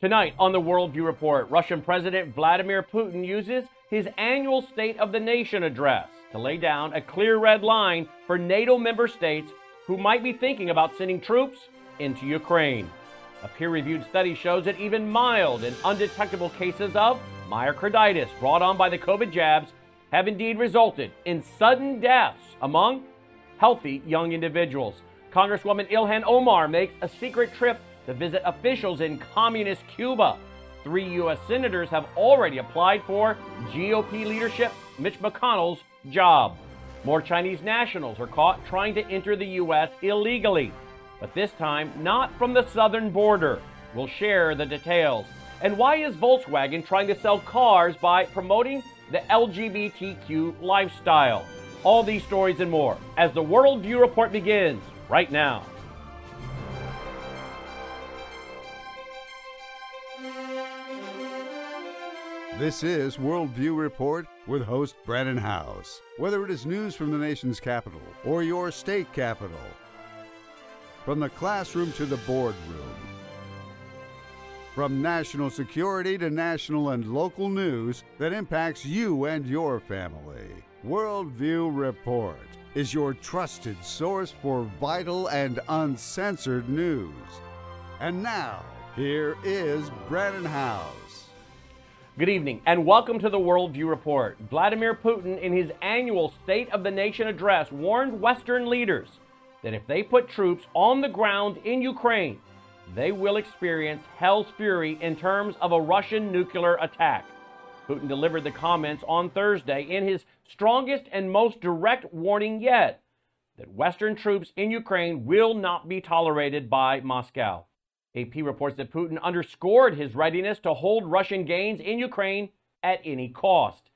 Tonight on the Worldview Report, Russian President Vladimir Putin uses his annual State of the Nation address to lay down a clear red line for NATO member states who might be thinking about sending troops into Ukraine. A peer reviewed study shows that even mild and undetectable cases of myocarditis brought on by the COVID jabs have indeed resulted in sudden deaths among healthy young individuals. Congresswoman Ilhan Omar makes a secret trip to visit officials in communist Cuba. Three U.S. senators have already applied for GOP leadership Mitch McConnell's job. More Chinese nationals are caught trying to enter the U.S. illegally, but this time not from the southern border. We'll share the details. And why is Volkswagen trying to sell cars by promoting the LGBTQ lifestyle? All these stories and more as the Worldview Report begins right now. This is Worldview Report with host Brannon Howse. Whether it is news from the nation's capital or your state capital, from the classroom to the boardroom, from national security to national and local news that impacts you and your family, Worldview Report is your trusted source for vital and uncensored news. And now, here is Brannon Howse. Good evening and welcome to the Worldview Report. Vladimir Putin, in his annual State of the Nation address, warned Western leaders that if they put troops on the ground in Ukraine, they will experience hell's fury in terms of a Russian nuclear attack. Putin delivered the comments on Thursday in his strongest and most direct warning yet that Western troops in Ukraine will not be tolerated by Moscow. AP reports that Putin underscored his readiness to hold Russian gains in Ukraine at any cost.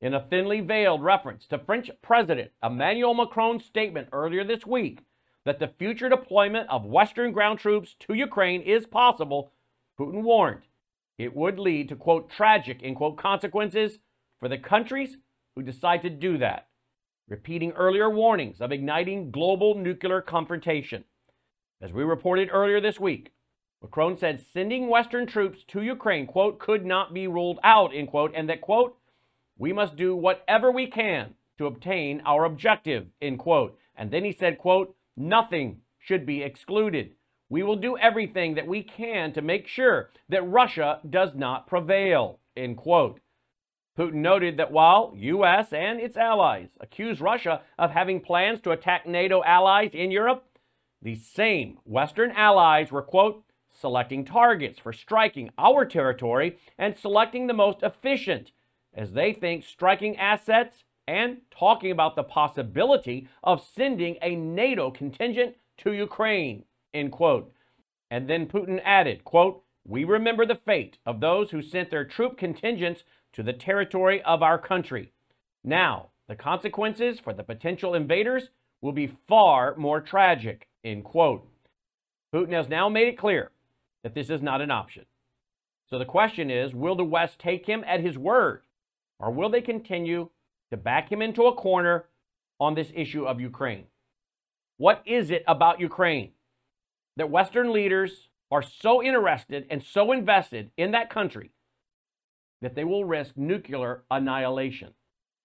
In a thinly veiled reference to French President Emmanuel Macron's statement earlier this week that the future deployment of Western ground troops to Ukraine is possible, Putin warned it would lead to, quote, tragic, end quote, consequences for the countries who decide to do that, repeating earlier warnings of igniting global nuclear confrontation. As we reported earlier this week, Macron said sending Western troops to Ukraine, quote, could not be ruled out, end quote, and that, quote, we must do whatever we can to obtain our objective, end quote. And then he said, quote, nothing should be excluded. We will do everything that we can to make sure that Russia does not prevail, end quote. Putin noted that while U.S. and its allies accuse Russia of having plans to attack NATO allies in Europe, these same Western allies were, quote, selecting targets for striking our territory and selecting the most efficient, as they think striking assets and talking about the possibility of sending a NATO contingent to Ukraine, end quote. And then Putin added, quote, we remember the fate of those who sent their troop contingents to the territory of our country. Now, the consequences for the potential invaders will be far more tragic, end quote. Putin has now made it clear that this is not an option. So the question is will the West take him at his word, or will they continue to back him into a corner on this issue of Ukraine? What is it about Ukraine that Western leaders are so interested and so invested in that country that they will risk nuclear annihilation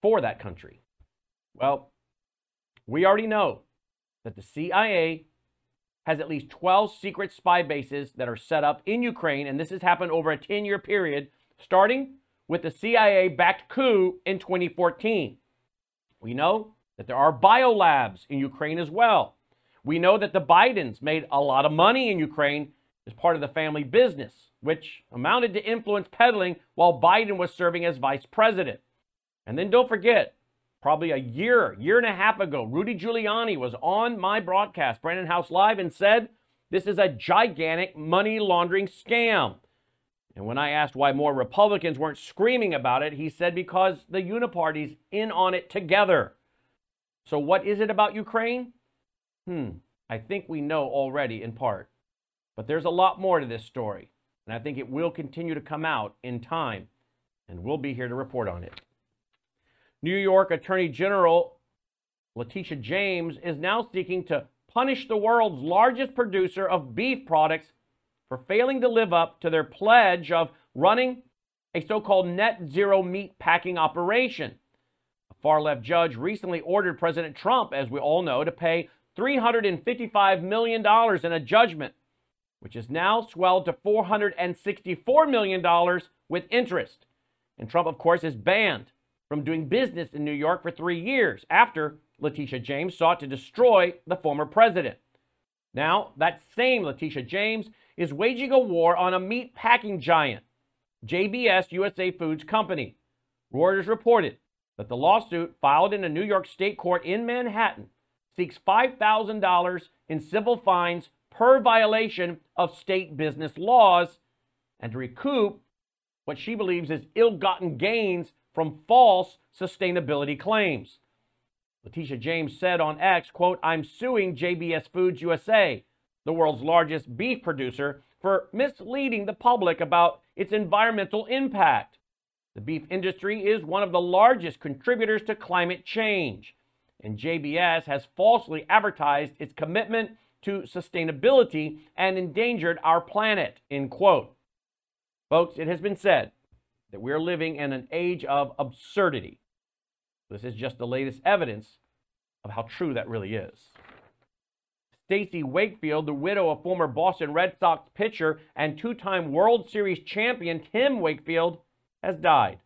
for that country? Well, we already know that the CIA has at least 12 secret spy bases that are set up in Ukraine, and this has happened over a 10 year period, starting with the CIA backed coup in 2014. We know that there are biolabs in Ukraine as well. We know that the Bidens made a lot of money in Ukraine as part of the family business, which amounted to influence peddling while Biden was serving as vice president. And then don't forget, probably a year, year and a half ago, Rudy Giuliani was on my broadcast, Brannon Howse Live, and said this is a gigantic money laundering scam. And when I asked why more Republicans weren't screaming about it, he said because the uniparty's in on it together. So, what is it about Ukraine? Hmm, I think we know already in part. But there's a lot more to this story, and I think it will continue to come out in time, and we'll be here to report on it. New York Attorney General Letitia James is now seeking to punish the world's largest producer of beef products for failing to live up to their pledge of running a so called net zero meat packing operation. A far left judge recently ordered President Trump, as we all know, to pay $355 million in a judgment, which has now swelled to $464 million with interest. And Trump, of course, is banned from doing business in New York for three years after Letitia James sought to destroy the former president. Now, that same Letitia James is waging a war on a meat packing giant, JBS USA Foods Company. Reuters reported that the lawsuit filed in a New York state court in Manhattan seeks $5,000 in civil fines per violation of state business laws and to recoup what she believes is ill gotten gains from false sustainability claims. Letitia James said on X, quote, I'm suing JBS Foods USA, the world's largest beef producer, for misleading the public about its environmental impact. The beef industry is one of the largest contributors to climate change, and JBS has falsely advertised its commitment to sustainability and endangered our planet, end quote. Folks, it has been said that we're living in an age of absurdity. This is just the latest evidence of how true that really is. Stacy Wakefield, the widow of former Boston Red Sox pitcher and two time World Series champion Tim Wakefield, has died.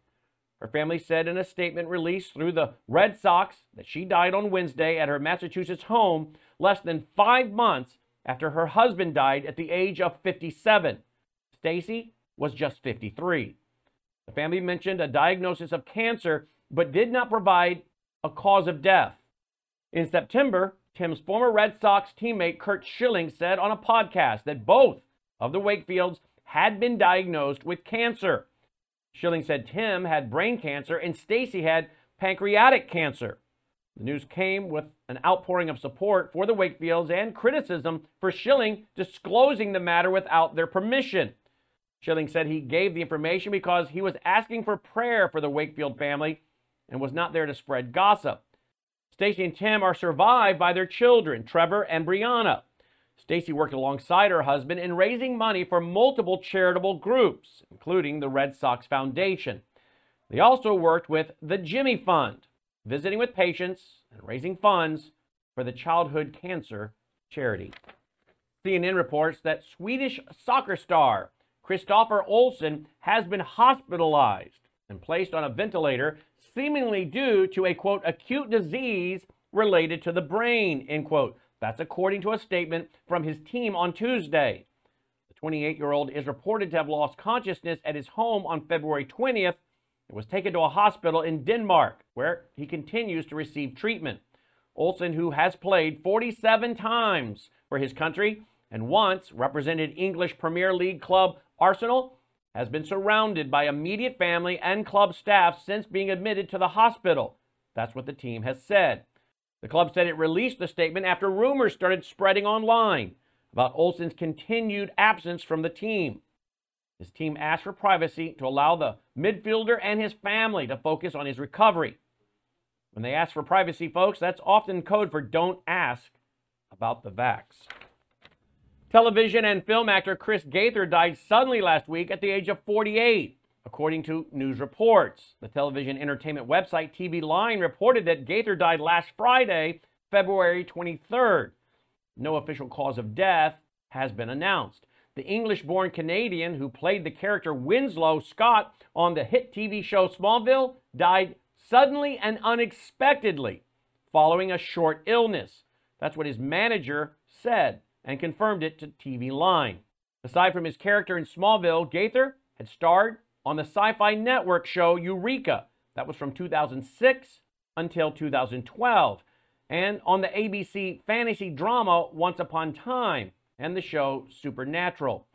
Her family said in a statement released through the Red Sox that she died on Wednesday at her Massachusetts home less than five months after her husband died at the age of 57. Stacy was just 53. The family mentioned a diagnosis of cancer, but did not provide a cause of death. In September, Tim's former Red Sox teammate Curt Schilling said on a podcast that both of the Wakefields had been diagnosed with cancer. Schilling said Tim had brain cancer and Stacy had pancreatic cancer. The news came with an outpouring of support for the Wakefields and criticism for Schilling disclosing the matter without their permission. Schilling said he gave the information because he was asking for prayer for the Wakefield family and was not there to spread gossip. Stacy and Tim are survived by their children, Trevor and Brianna. Stacy worked alongside her husband in raising money for multiple charitable groups, including the Red Sox Foundation. They also worked with the Jimmy Fund, visiting with patients and raising funds for the Childhood Cancer Charity. CNN reports that Swedish soccer star Kristoffer Olsson has been hospitalized and placed on a ventilator, seemingly due to a quote, acute disease related to the brain, end quote. That's according to a statement from his team on Tuesday. The 28 year old is reported to have lost consciousness at his home on February 20th and was taken to a hospital in Denmark, where he continues to receive treatment. Olsson, who has played 47 times for his country and once represented English Premier League club Arsenal has been surrounded by immediate family and club staff since being admitted to the hospital. That's what the team has said. The club said it released the statement after rumors started spreading online about Olsson's continued absence from the team. His team asked for privacy to allow the midfielder and his family to focus on his recovery. When they ask for privacy, folks, that's often code for don't ask about the vax. Television and film actor Chris Gauthier died suddenly last week at the age of 48, according to news reports. The television entertainment website TV Line reported that Gauthier died last Friday, February 23rd. No official cause of death has been announced. The English born Canadian who played the character Winslow Schott on the hit TV show Smallville died suddenly and unexpectedly following a short illness. That's what his manager said and confirmed it to TV Line. Aside from his character in Smallville, Gauthier had starred on the sci fi network show Eureka. That was from 2006 until 2012. And on the ABC fantasy drama Once Upon Time and the show Supernatural.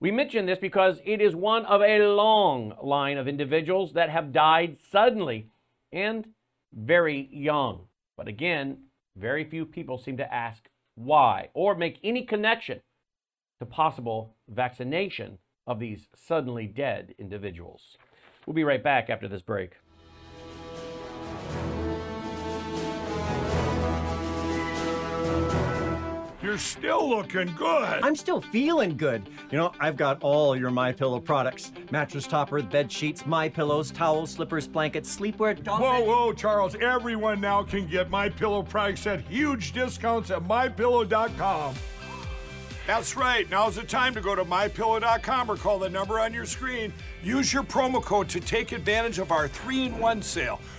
We mention this because it is one of a long line of individuals that have died suddenly and very young. But again, very few people seem to ask why, or make any connection to possible vaccination of these suddenly dead individuals. We'll be right back after this break. You're still looking good. I'm still feeling good. You know, I've got all your My Pillow products: mattress topper, bed sheets, My Pillows, towels, slippers, blankets, sleepwear. Dog whoa, whoa, Charles! Everyone now can get My Pillow products at huge discounts at MyPillow.com. That's right. Now's the time to go to mypillow.com or call the number on your screen. Use your promo code to take advantage of our 3-in-1 sale.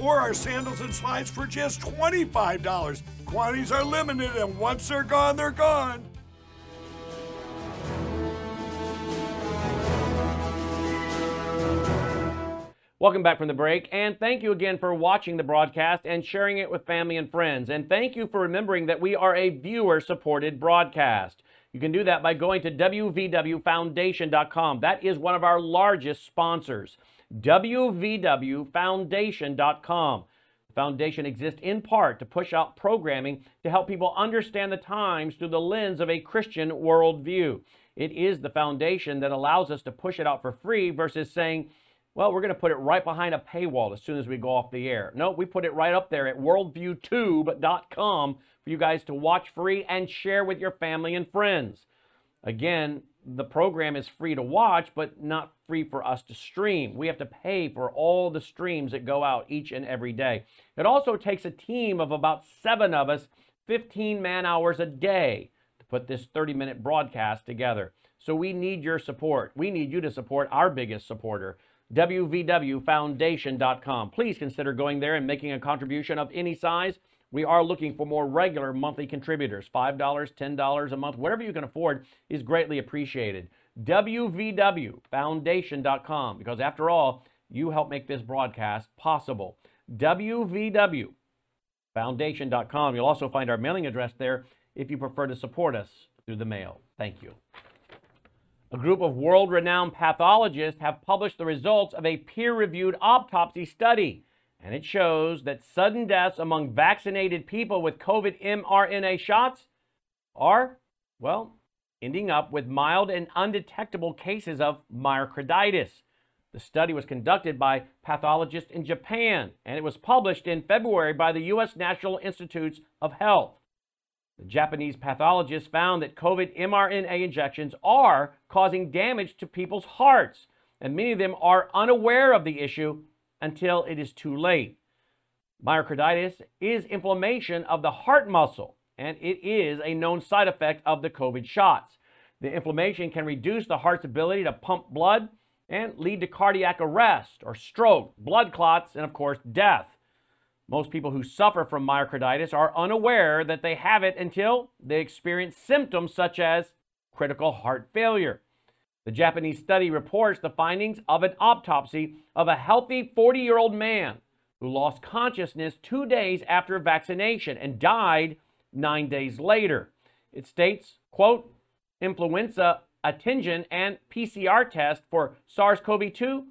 or our sandals and slides for just $25. Quantities are limited, and once they're gone, they're gone. Welcome back from the break, and thank you again for watching the broadcast and sharing it with family and friends. And thank you for remembering that we are a viewer supported broadcast. You can do that by going to WVWFoundation.com. That is one of our largest sponsors. WVWFoundation.com. The foundation exists in part to push out programming to help people understand the times through the lens of a Christian worldview. It is the foundation that allows us to push it out for free versus saying, well, we're going to put it right behind a paywall as soon as we go off the air. No, we put it right up there at worldviewtube.com for you guys to watch free and share with your family and friends. Again, the program is free to watch, but not free for us to stream. We have to pay for all the streams that go out each and every day. It also takes a team of about seven of us, 15 man hours a day, to put this 30 minute broadcast together. So we need your support. We need you to support our biggest supporter, wvwfoundation.com. Please consider going there and making a contribution of any size. We are looking for more regular monthly contributors. $5, $10 a month, whatever you can afford is greatly appreciated. wvwfoundation.com because after all, you help make this broadcast possible. wvwfoundation.com. You'll also find our mailing address there if you prefer to support us through the mail. Thank you. A group of world renowned pathologists have published the results of a peer reviewed autopsy study and it shows that sudden deaths among vaccinated people with COVID mRNA shots are, well, ending up with mild and undetectable cases of myocarditis. The study was conducted by pathologists in Japan, and it was published in February by the U.S. National Institutes of Health. The Japanese pathologists found that COVID mRNA injections are causing damage to people's hearts, and many of them are unaware of the issue until it is too late. Myocarditis is inflammation of the heart muscle, and it is a known side effect of the COVID shots. The inflammation can reduce the heart's ability to pump blood and lead to cardiac arrest or stroke, blood clots, and of course, death. Most people who suffer from myocarditis are unaware that they have it until they experience symptoms such as critical heart failure. The Japanese study reports the findings of an autopsy of a healthy 40 year old man who lost consciousness two days after vaccination and died nine days later. It states, quote, influenza antigen and PCR test for SARS-CoV-2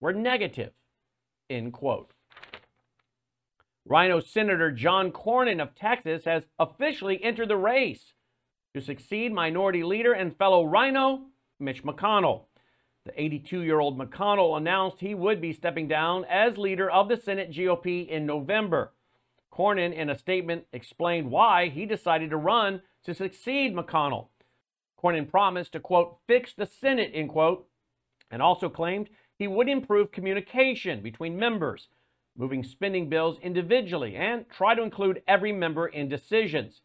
were negative, end quote. RINO Senator John Cornyn of Texas has officially entered the race to succeed Minority Leader and fellow RINO Mitch McConnell. The 82 year old McConnell announced he would be stepping down as leader of the Senate GOP in November. Cornyn, in a statement, explained why he decided to run to succeed McConnell. Cornyn promised to, quote, fix the Senate, end quote, and also claimed he would improve communication between members, moving spending bills individually, and try to include every member in decisions.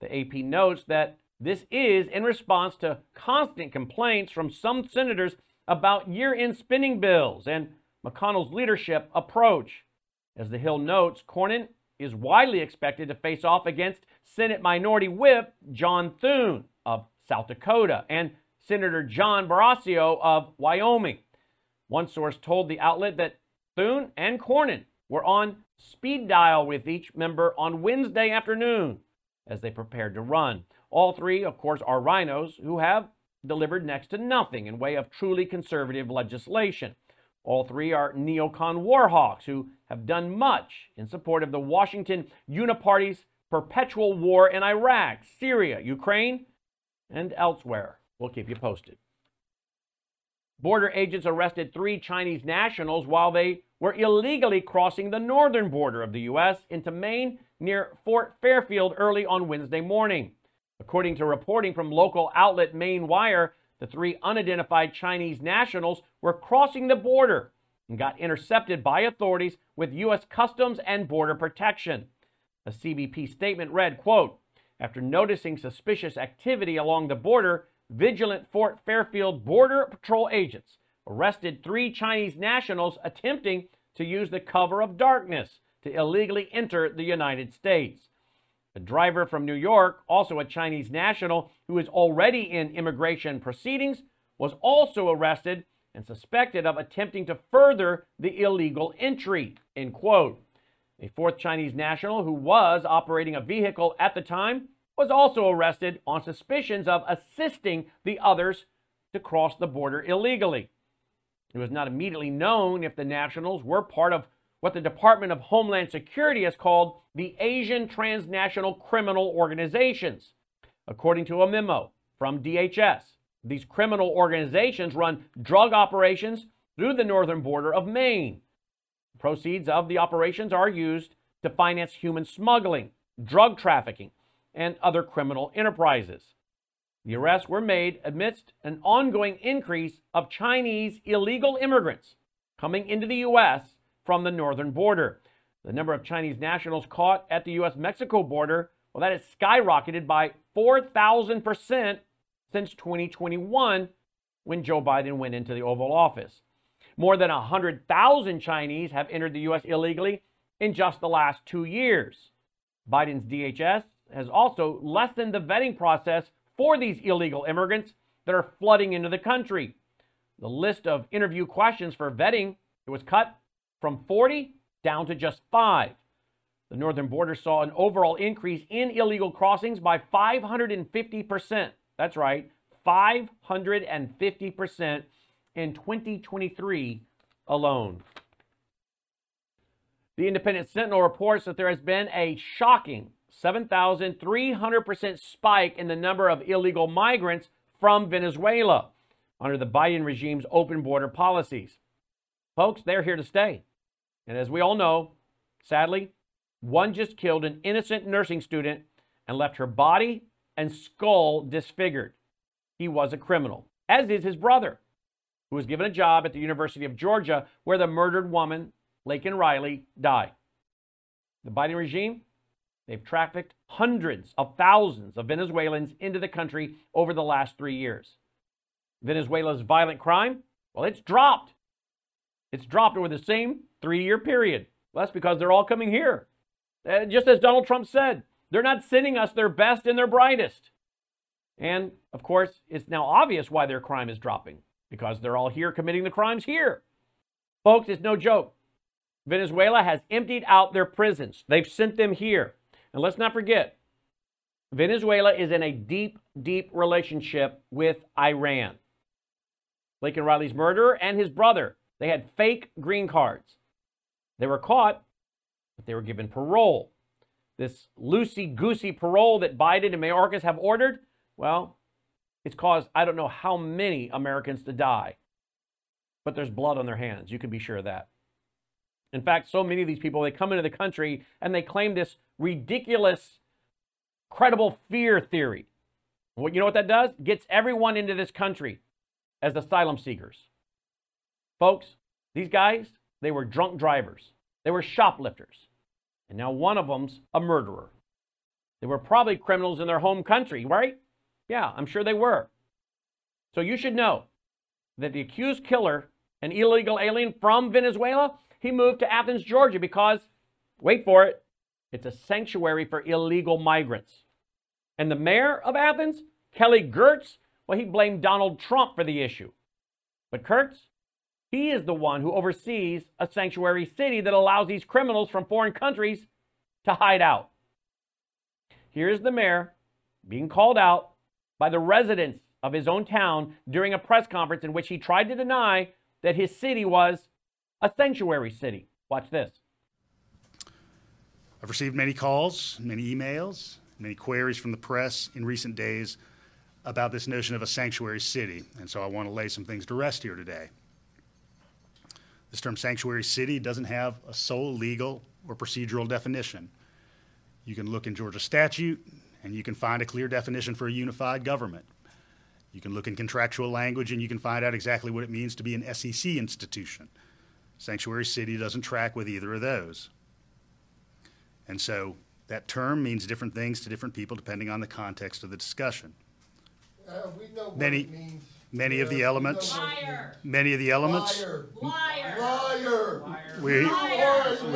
The AP notes that this is in response to constant complaints from some senators about year end spending bills and McConnell's leadership approach. As the Hill notes, Cornyn is widely expected to face off against Senate Minority Whip John Thune of South Dakota and Senator John Barrasso of Wyoming. One source told the outlet that Thune and Cornyn were on speed dial with each member on Wednesday afternoon as they prepared to run. All three, of course, are RINOs who have delivered next to nothing in way of truly conservative legislation. All three are neocon warhawks who have done much in support of the Washington Uniparty's perpetual war in Iraq, Syria, Ukraine, and elsewhere. We'll keep you posted. Border agents arrested three Chinese nationals while they were illegally crossing the northern border of the U.S. into Maine near Fort Fairfield early on Wednesday morning. According to reporting from local outlet Maine Wire, the three unidentified Chinese nationals were crossing the border and got intercepted by authorities with U.S. Customs and Border Protection. A CBP statement read, quote, after noticing suspicious activity along the border, vigilant Fort Fairfield Border Patrol agents arrested three Chinese nationals attempting to use the cover of darkness to illegally enter the United States. A driver from New York, also a Chinese national who is already in immigration proceedings, was also arrested and suspected of attempting to further the illegal entry. End quote. A fourth Chinese national who was operating a vehicle at the time was also arrested on suspicions of assisting the others to cross the border illegally. It was not immediately known if the nationals were part of what the Department of Homeland Security has called the Asian Transnational Criminal Organizations. According to a memo from DHS, these criminal organizations run drug operations through the northern border of Maine. Proceeds of the operations are used to finance human smuggling, drug trafficking, and other criminal enterprises. The arrests were made amidst an ongoing increase of Chinese illegal immigrants coming into the U.S from the northern border. The number of Chinese nationals caught at the U.S. Mexico border, well, that has skyrocketed by 4,000% since 2021 when Joe Biden went into the Oval Office. More than 100,000 Chinese have entered the U.S. illegally in just the last two years. Biden's DHS has also lessened the vetting process for these illegal immigrants that are flooding into the country. The list of interview questions for vetting it was cut from 40 down to just five. The northern border saw an overall increase in illegal crossings by 550%. That's right, 550% in 2023 alone. The Independent Sentinel reports that there has been a shocking 7,300% spike in the number of illegal migrants from Venezuela under the Biden regime's open border policies. Folks, they're here to stay. And as we all know, sadly, one just killed an innocent nursing student and left her body and skull disfigured. He was a criminal, as is his brother, who was given a job at the University of Georgia where the murdered woman, Laken Riley, died. The Biden regime, they've trafficked hundreds of thousands of Venezuelans into the country over the last three years. Venezuela's violent crime, well, it's dropped. It's dropped over the same three year period. Well, that's because they're all coming here. Uh, just as Donald Trump said, they're not sending us their best and their brightest. And of course, it's now obvious why their crime is dropping because they're all here committing the crimes here. Folks, it's no joke. Venezuela has emptied out their prisons, they've sent them here. And let's not forget, Venezuela is in a deep, deep relationship with Iran. Laken Riley's murderer and his brother, they had fake green cards. They were caught, but they were given parole. This loosey goosey parole that Biden and Mayorkas have ordered, well, it's caused I don't know how many Americans to die. But there's blood on their hands. You can be sure of that. In fact, so many of these people, they come into the country and they claim this ridiculous, credible fear theory. What you know what that does? Gets everyone into this country as asylum seekers. Folks, these guys, they were drunk drivers, they were shoplifters, and now one of them's a murderer. They were probably criminals in their home country, right? Yeah, I'm sure they were. So you should know that the accused killer, an illegal alien from Venezuela, he moved to Athens, Georgia because, wait for it, it's a sanctuary for illegal migrants. And the mayor of Athens, Kelly Girtz, well, he blamed Donald Trump for the issue. But Girtz, he is the one who oversees a sanctuary city that allows these criminals from foreign countries to hide out. Here's the mayor being called out by the residents of his own town during a press conference in which he tried to deny that his city was a sanctuary city. Watch this. I've received many calls, many emails, many queries from the press in recent days about this notion of a sanctuary city, and so I want to lay some things to rest here today. This term sanctuary city doesn't have a sole legal or procedural definition. You can look in Georgia statute and you can find a clear definition for a unified government. You can look in contractual language and you can find out exactly what it means to be an SEC institution. Sanctuary city doesn't track with either of those. And so that term means different things to different people depending on the context of the discussion. Uh, we know what Many- it means. Many of the Yeah, we know elements- Liar. Many of the elements, Liar. Liar. Liar. we, we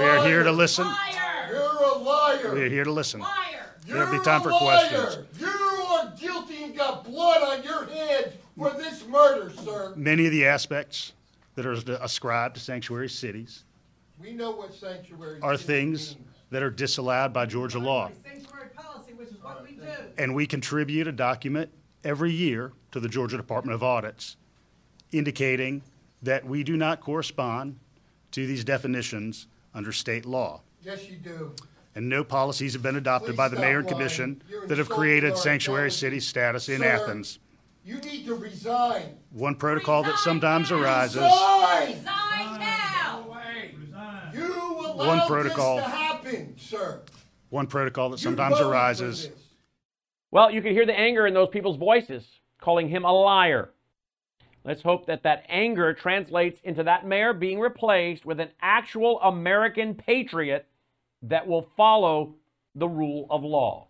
are here to listen. You're a liar. We are here to listen. There'll be time for questions. You are guilty and got blood on your hands for this murder, sir. Many of the aspects that are ascribed to sanctuary cities We know what sanctuary are city things means. that are disallowed by Georgia law. Sanctuary policy, which is what we do. And we contribute a document every year to the Georgia Department of Audits indicating that we do not correspond to these definitions under state law. Yes, you do. And no policies have been adopted Please by the mayor and lying. commission You're that have created sanctuary intelligence. city status in Sir, Athens. You need to resign. One protocol that sometimes arises, Resign! Resign now. You One allowed protocol. this to happen, sir. one protocol that You sometimes voted for arises this. Well, you could hear the anger in those people's voices, calling him a liar. Let's hope that that anger translates into that mayor being replaced with an actual American patriot that will follow the rule of law.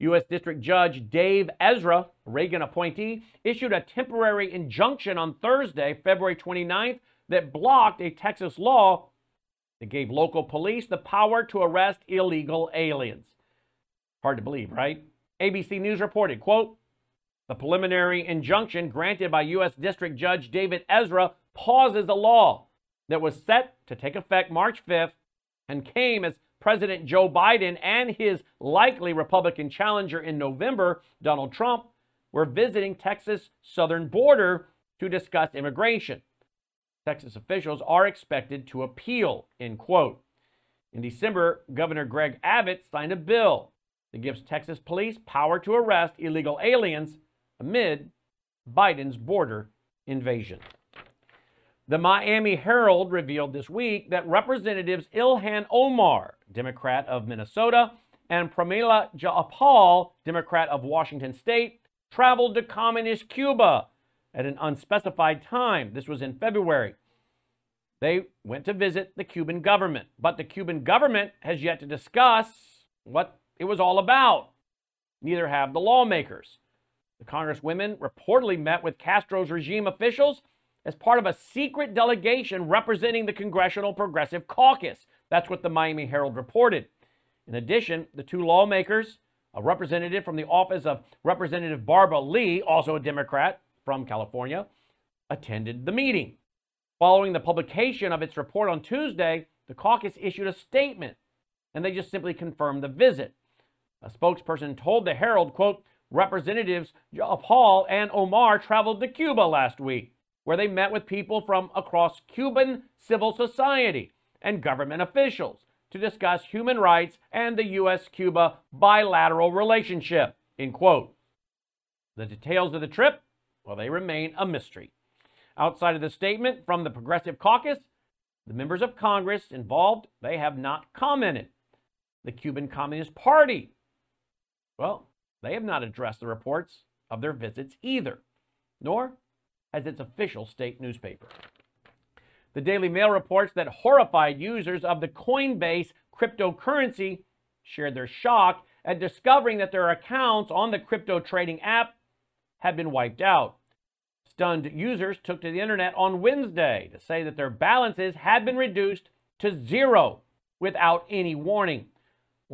U.S. District Judge Dave Ezra, Reagan appointee, issued a temporary injunction on Thursday, February 29th, that blocked a Texas law that gave local police the power to arrest illegal aliens. Hard to believe, right? ABC News reported, quote, the preliminary injunction granted by U.S. District Judge David Ezra pauses a law that was set to take effect March 5th and came as President Joe Biden and his likely Republican challenger in November, Donald Trump, were visiting Texas' southern border to discuss immigration. Texas officials are expected to appeal, end quote. In December, Governor Greg Abbott signed a bill that gives Texas police power to arrest illegal aliens amid Biden's border invasion. The Miami Herald revealed this week that Representatives Ilhan Omar, Democrat of Minnesota, and Pramila Jayapal, Democrat of Washington State, traveled to communist Cuba at an unspecified time. This was in February. They went to visit the Cuban government, but the Cuban government has yet to discuss what it was all about. Neither have the lawmakers. The Congresswomen reportedly met with Castro's regime officials as part of a secret delegation representing the Congressional Progressive Caucus. That's what the Miami Herald reported. In addition, the two lawmakers, a representative from the office of Representative Barbara Lee, also a Democrat from California, attended the meeting. Following the publication of its report on Tuesday, the caucus issued a statement and they just simply confirmed the visit. A spokesperson told the Herald, quote, Representatives Paul and Omar traveled to Cuba last week, where they met with people from across Cuban civil society and government officials to discuss human rights and the U.S. Cuba bilateral relationship, end quote. The details of the trip, well, they remain a mystery. Outside of the statement from the Progressive Caucus, the members of Congress involved, they have not commented. The Cuban Communist Party, well, they have not addressed the reports of their visits either, nor has its official state newspaper. The Daily Mail reports that horrified users of the Coinbase cryptocurrency shared their shock at discovering that their accounts on the crypto trading app had been wiped out. Stunned users took to the internet on Wednesday to say that their balances had been reduced to zero without any warning.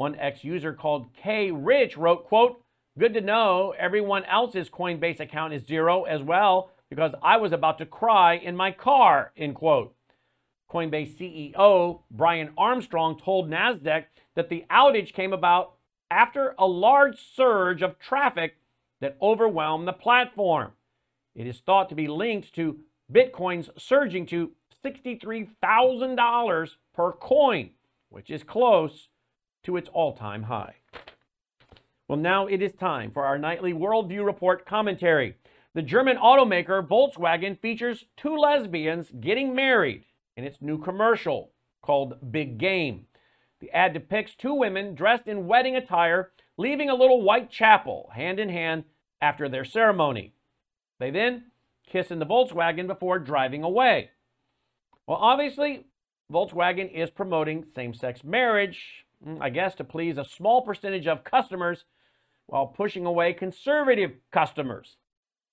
One ex-user called K Rich wrote, quote, Good to know everyone else's Coinbase account is zero as well because I was about to cry in my car, end quote. Coinbase CEO Brian Armstrong told NASDAQ that the outage came about after a large surge of traffic that overwhelmed the platform. It is thought to be linked to Bitcoin's surging to $63,000 per coin, which is close to its all time high. Well, now it is time for our nightly Worldview Report commentary. The German automaker Volkswagen features two lesbians getting married in its new commercial called Big Game. The ad depicts two women dressed in wedding attire leaving a little white chapel hand in hand after their ceremony. They then kiss in the Volkswagen before driving away. Well, obviously, Volkswagen is promoting same sex marriage, I guess, to please a small percentage of customers while pushing away conservative customers.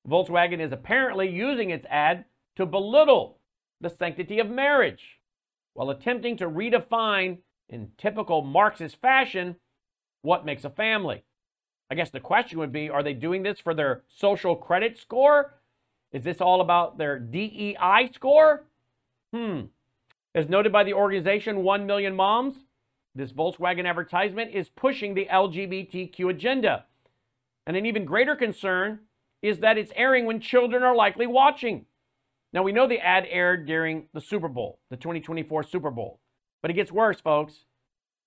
Volkswagen is apparently using its ad to belittle the sanctity of marriage while attempting to redefine, in typical Marxist fashion, what makes a family. I guess the question would be are they doing this for their social credit score? Is this all about their DEI score? Hmm. As noted by the organization 1 Million Moms, this Volkswagen advertisement is pushing the LGBTQ agenda. And an even greater concern is that it's airing when children are likely watching. Now, we know the ad aired during the Super Bowl, the 2024 Super Bowl. But it gets worse, folks.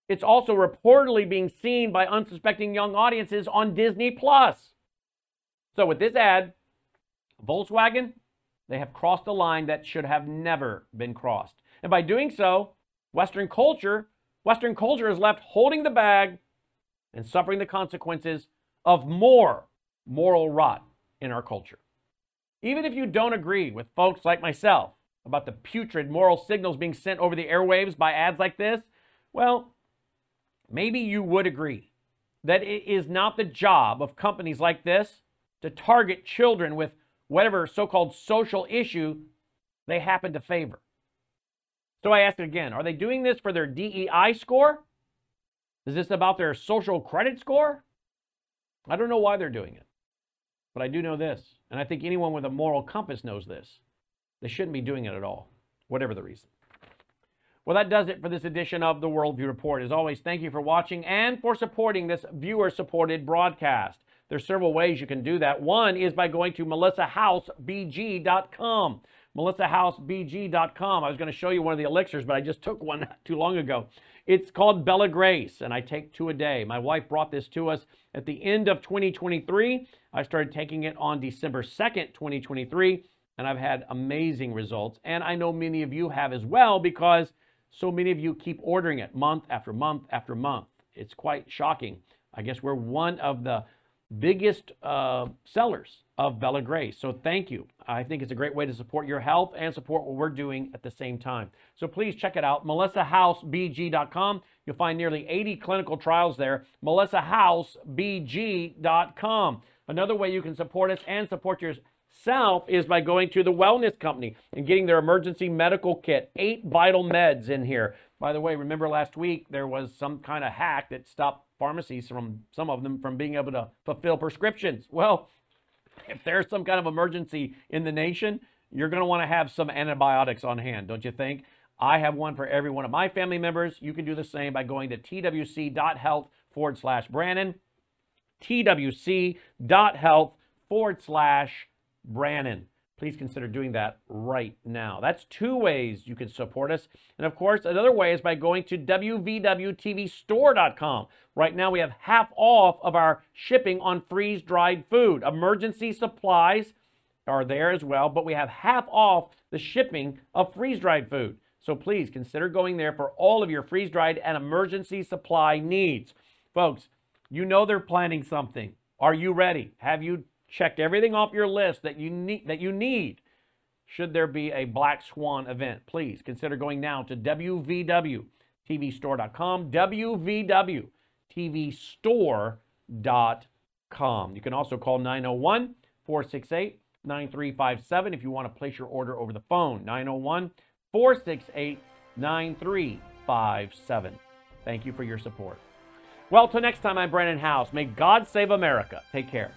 It's also reportedly being seen by unsuspecting young audiences on Disney Plus. So, with this ad, Volkswagen, they have crossed a line that should have never been crossed. And by doing so, Western culture, Western culture is left holding the bag and suffering the consequences of more moral rot in our culture. Even if you don't agree with folks like myself about the putrid moral signals being sent over the airwaves by ads like this, well, maybe you would agree that it is not the job of companies like this to target children with whatever so called social issue they happen to favor. So I ask again are they doing this for their DEI score? Is this about their social credit score? I don't know why they're doing it. But I do know this, and I think anyone with a moral compass knows this. They shouldn't be doing it at all, whatever the reason. Well, that does it for this edition of the Worldview Report. As always, thank you for watching and for supporting this viewer supported broadcast. There's several ways you can do that. One is by going to melissahowsebg.com. melissahowsebg.com. I was going to show you one of the elixirs, but I just took one too long ago. It's called Bella Grace, and I take two a day. My wife brought this to us at the end of 2023. I started taking it on December 2nd, 2023, and I've had amazing results. And I know many of you have as well because so many of you keep ordering it month after month after month. It's quite shocking. I guess we're one of the biggest uh, sellers of Bella Grace. So thank you. I think it's a great way to support your health and support what we're doing at the same time. So please check it out, melissahowsebg.com. You'll find nearly 80 clinical trials there, melissahowsebg.com. Another way you can support us and support yourself is by going to the Wellness Company and getting their emergency medical kit, eight vital meds in here. By the way, remember last week there was some kind of hack that stopped pharmacies from some of them from being able to fulfill prescriptions. Well, if there's some kind of emergency in the nation, you're going to want to have some antibiotics on hand, don't you think? I have one for every one of my family members. You can do the same by going to twc.health forward slash Brannon, twc.health forward slash Brannon. Please consider doing that right now. That's two ways you can support us. And of course, another way is by going to www.tvstore.com. Right now, we have half off of our shipping on freeze dried food. Emergency supplies are there as well, but we have half off the shipping of freeze dried food. So please consider going there for all of your freeze dried and emergency supply needs. Folks, you know they're planning something. Are you ready? Have you checked everything off your list that you need that you need. Should there be a black swan event please consider going now to www.tvstore.com www.tvstore.com you can also call 901 468 9357 if you want to place your order over the phone. 901 468 9357 thank you for your support. Well till next time i'm brannon howse. May god save america. Take care